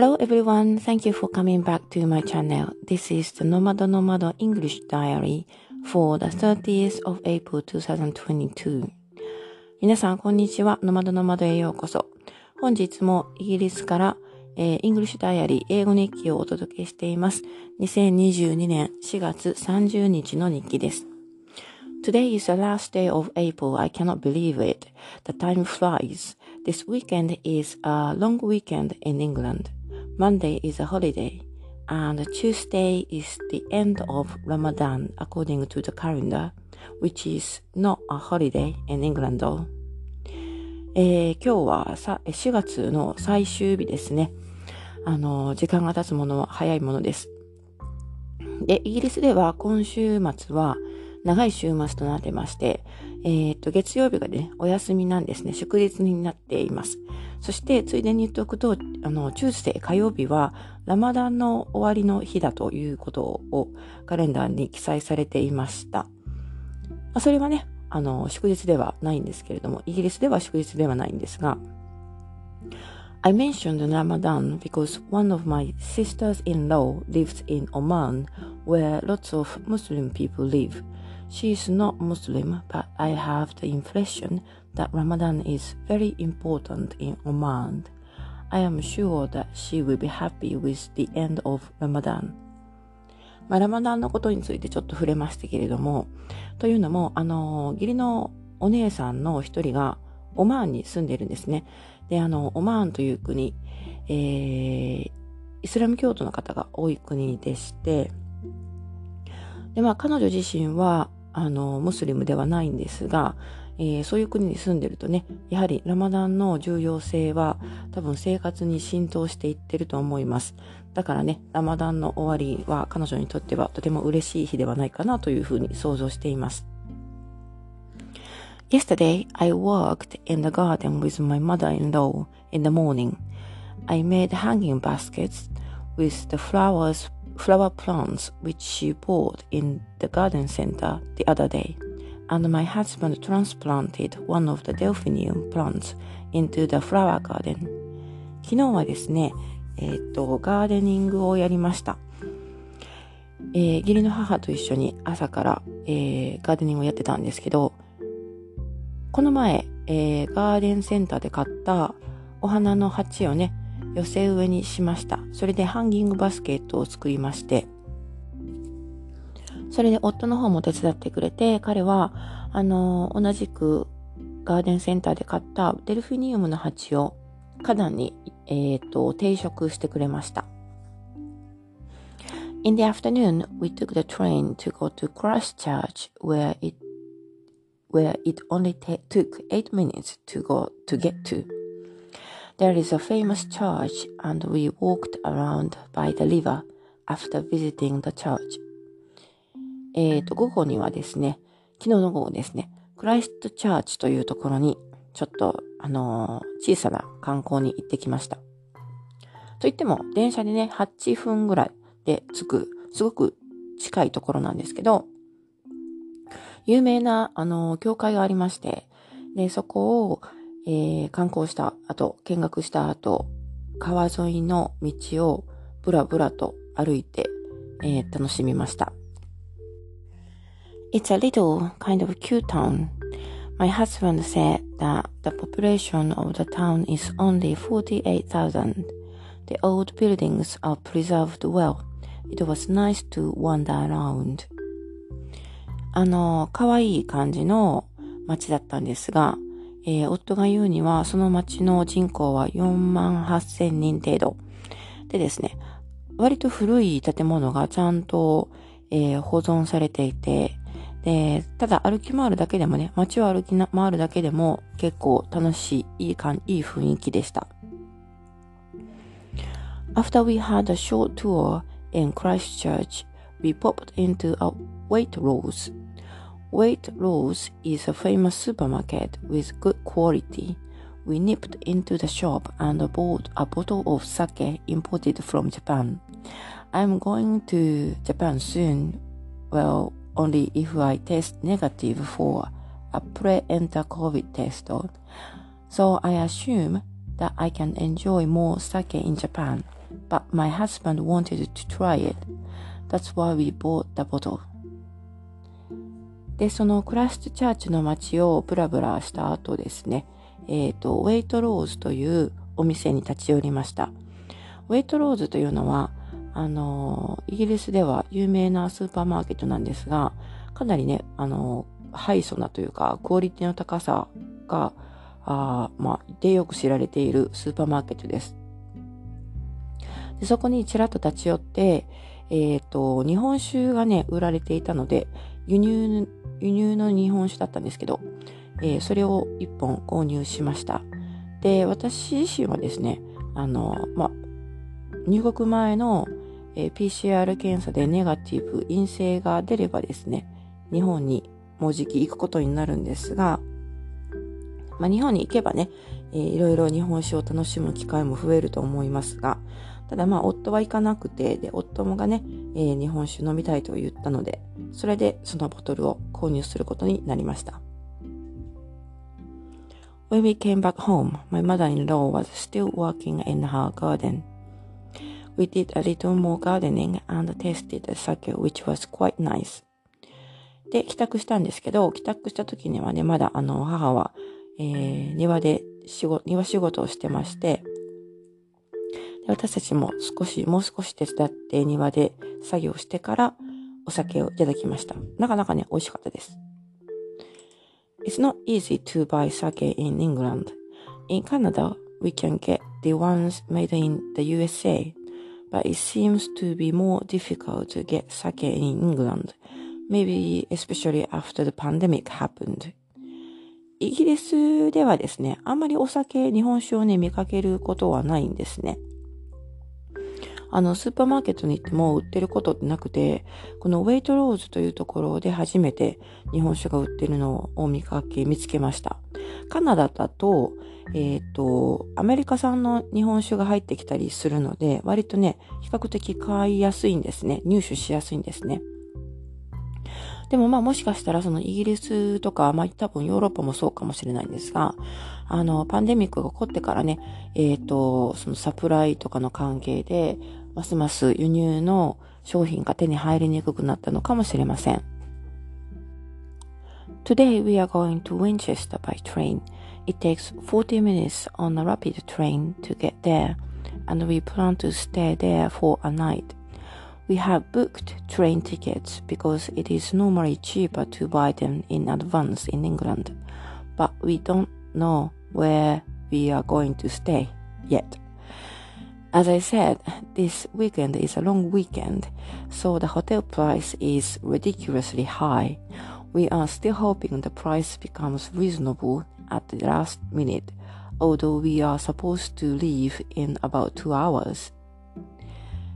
Hello everyone, thank you for coming back to my channel. This is the Nomad Nomad English Diary for the 30th of April 2022. 皆さん、こんにちは。ノマドノマドへようこそ。本日もイギリスから、えー、イングリッシュダイアリー英語日記をお届けしています。2022年4月30日の日記です。Today is the last day of April. I cannot believe it. The time flies. This weekend is a long weekend in England. Monday is a holiday. And Tuesday is the end of Ramadan according to the calendar, which is not a holiday in England. えー、今日はさ4月の最終日ですね。あの、時間が経つものは早いものです。で、イギリスでは今週末は長い週末となってまして、えっ、と、月曜日がね、お休みなんですね。祝日になっています。そして、ついでに言っておくと、あの、中世火曜日は、ラマダンの終わりの日だということをカレンダーに記載されていました。まあ、それはね、あの、祝日ではないんですけれども、イギリスでは祝日ではないんですが、I mentioned Ramadan because one of my sisters-in-law lives in Oman, where lots of Muslim people live. She is not Muslim, but I have the impression that Ramadan is very important in Oman. I am sure that she will be happy with the end of Ramadan. まあ、ラマダンのことについてちょっと触れましたけれども、というのも、あの、義理のお姉さんの一人がオマーンに住んでいるんですね。で、あの、オマーンという国、えー、イスラム教徒の方が多い国でして、で、まあ、彼女自身は、あの、ムスリムではないんですが、えー、そういう国に住んでるとね、やはりラマダンの重要性は多分生活に浸透していってると思います。だからね、ラマダンの終わりは彼女にとってはとても嬉しい日ではないかなというふうに想像しています。Yesterday, I walked in the garden with my mother-in-law in the morning. I made hanging baskets with the flowers flower plants which she bought in the garden center the other day, and my husband transplanted one of the delphinium plants into the flower garden. 昨日はですね、えっ、と、ガーデニングをやりました。えー、義理の母と一緒に朝から、えー、ガーデニングをやってたんですけど、この前、えー、ガーデンセンターで買ったお花の鉢をね、寄せ植えにしました。それでハンギングバスケットを作りまして、それで夫の方も手伝ってくれて、彼は、あの、同じくガーデンセンターで買ったデルフィニウムの鉢を花壇に、えっ、ー、と、定食してくれました。In the afternoon, we took the train to go to Christchurch, where it where it only took eight minutes to go to get to. There is a famous church, and we walked around by the river after visiting the church. えっ、と、午後にはですね、昨日の午後ですね、クライストチャーチというところに、ちょっと、あのー、小さな観光に行ってきました。と言っても、電車でね、8分ぐらいで着く、すごく近いところなんですけど、有名な、あのー、教会がありまして、で、そこを、えー、観光した後、見学した後、川沿いの道をブラブラと歩いて、えー、楽しみました。It's a little kind of cute town. My husband said that the population of the town is only 48,000. The old buildings are preserved well. It was nice to wander around. あの、可愛い感じの街だったんですが、えー、夫が言うには、その町の人口は4万8000人程度。でですね、割と古い建物がちゃんと、えー、保存されていて、で、ただ歩き回るだけでもね、街を歩き回るだけでも結構楽しい、いい感、いい雰囲気でした。After we had a short tour in Christchurch, we popped into a Waitrose Waitrose is a famous supermarket with good quality. We nipped into the shop and bought a bottle of sake imported from Japan. I'm going to Japan soon. Well, only if I test negative for a pre-enter COVID test. So I assume that I can enjoy more sake in Japan. but my husband wanted to try it. That's why we bought the bottle. で、そのクラストチャーチの街をブラブラした後ですね、えっ、ー、と、ウェイトローズというお店に立ち寄りました。ウェイトローズというのは、あの、イギリスでは有名なスーパーマーケットなんですが、かなりね、あの、ハイソなというか、クオリティの高さが、あまあ、でよく知られているスーパーマーケットです。でそこにちらっと立ち寄って、えっ、ー、と、日本酒がね、売られていたので、輸入、輸入の日本酒だったんですけど、えー、それを1本購入しました。で、私自身はですね、あの、ま、入国前の、えー、PCR 検査でネガティブ、陰性が出ればですね、日本にもうじき行くことになるんですが、ま、日本に行けばね、えー、いろいろ日本酒を楽しむ機会も増えると思いますが、ただまあ夫は行かなくて、で、夫もがね、えー、日本酒飲みたいと言ったので、それでそのボトルを購入することになりました。When we came back home, my mother-in-law was still working in her garden. We did a little more gardening and tasted the sake, which was quite nice. で、帰宅したんですけど、帰宅した時にはね、まだあの、母は、えー、庭で仕事、庭仕事をしてまして、私たちも少し、もう少し手伝って庭で作業してからお酒をいただきました。なかなかね、美味しかったです。It's not easy to buy sake in England. In Canada, we can get the ones made in the USA, but it seems to be more difficult to get sake in England, maybe especially after the pandemic happened. イギリスではですね、あんまりお酒、日本酒をね、見かけることはないんですね。あの、スーパーマーケットに行っても売ってることってなくて、このウェイトローズというところで初めて日本酒が売ってるのを見かけ、見つけました。カナダだと、えっ、ー、と、アメリカ産の日本酒が入ってきたりするので、割とね、比較的買いやすいんですね。入手しやすいんですね。でもまあもしかしたらそのイギリスとか、まあ多分ヨーロッパもそうかもしれないんですが、あの、パンデミックが起こってからね、えっ、ー、と、そのサプライとかの関係で、ますます輸入の商品が手に入りにくくなったのかもしれません。Today we are going to Winchester by train. It takes 40 minutes on a rapid train to get there, and we plan to stay there for a night. We have booked train tickets because it is normally cheaper to buy them in advance in England, but we don't know where we are going to stay yet. As I said, this weekend is a long weekend, so the hotel price is ridiculously high. We are still hoping the price becomes reasonable at the last minute, although we are supposed to leave in about two hours.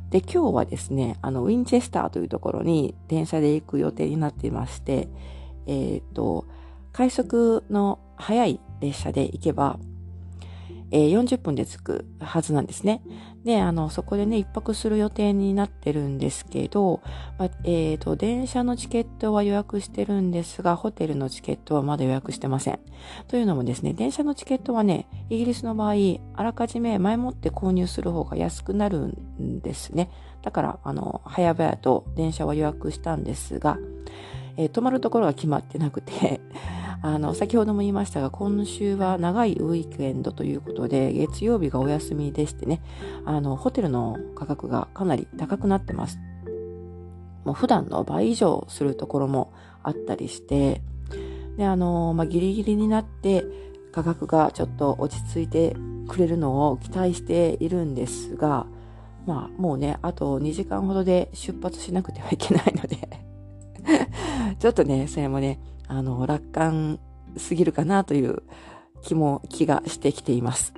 で、今日はですね、あの、ウィンチェスターというところに電車で行く予定になっていまして、えっ、ー、と、快速の早い列車で行けば、 えー、40分で着くはずなんですね。で、あの、そこでね、一泊する予定になってるんですけど、ま、えっ、ー、と、電車のチケットは予約してるんですが、ホテルのチケットはまだ予約してません。というのもですね、電車のチケットはね、イギリスの場合、あらかじめ前もって購入する方が安くなるんですね。だから、あの、早々と電車は予約したんですが、えー、泊まるところが決まってなくて、あの、先ほども言いましたが、今週は長いウィークエンドということで、月曜日がお休みでしてね、あの、ホテルの価格がかなり高くなってます。もう普段の倍以上するところもあったりして、で、あの、まあ、ギリギリになって価格がちょっと落ち着いてくれるのを期待しているんですが、まあ、もうね、あと2時間ほどで出発しなくてはいけないので ちょっとね、それもね、あの、楽観すぎるかなという気も、気がしてきています。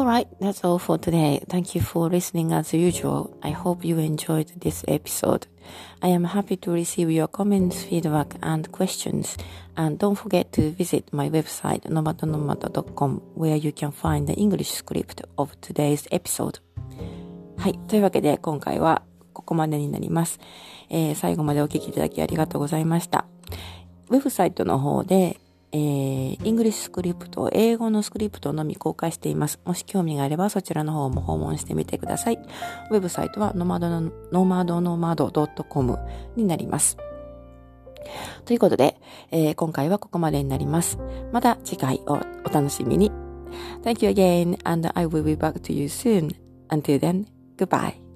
Alright, that's all for today. Thank you for listening as usual. I hope you enjoyed this episode. I am happy to receive your comments, feedback, and questions. And don't forget to visit my website, nomadonomad.com where you can find the English script of today's episode. はい。というわけで、今回はここまでになります。えー、最後までお聞きいただきありがとうございました。ウェブサイトの方で、えー、 English script、英語のスクリプトのみ公開しています。もし興味があればそちらの方も訪問してみてください。ウェブサイトはノマドの、ノマドノマド .com になります。ということで、えー、今回はここまでになります。また次回をお楽しみに。Thank you again and I will be back to you soon. Until then, goodbye.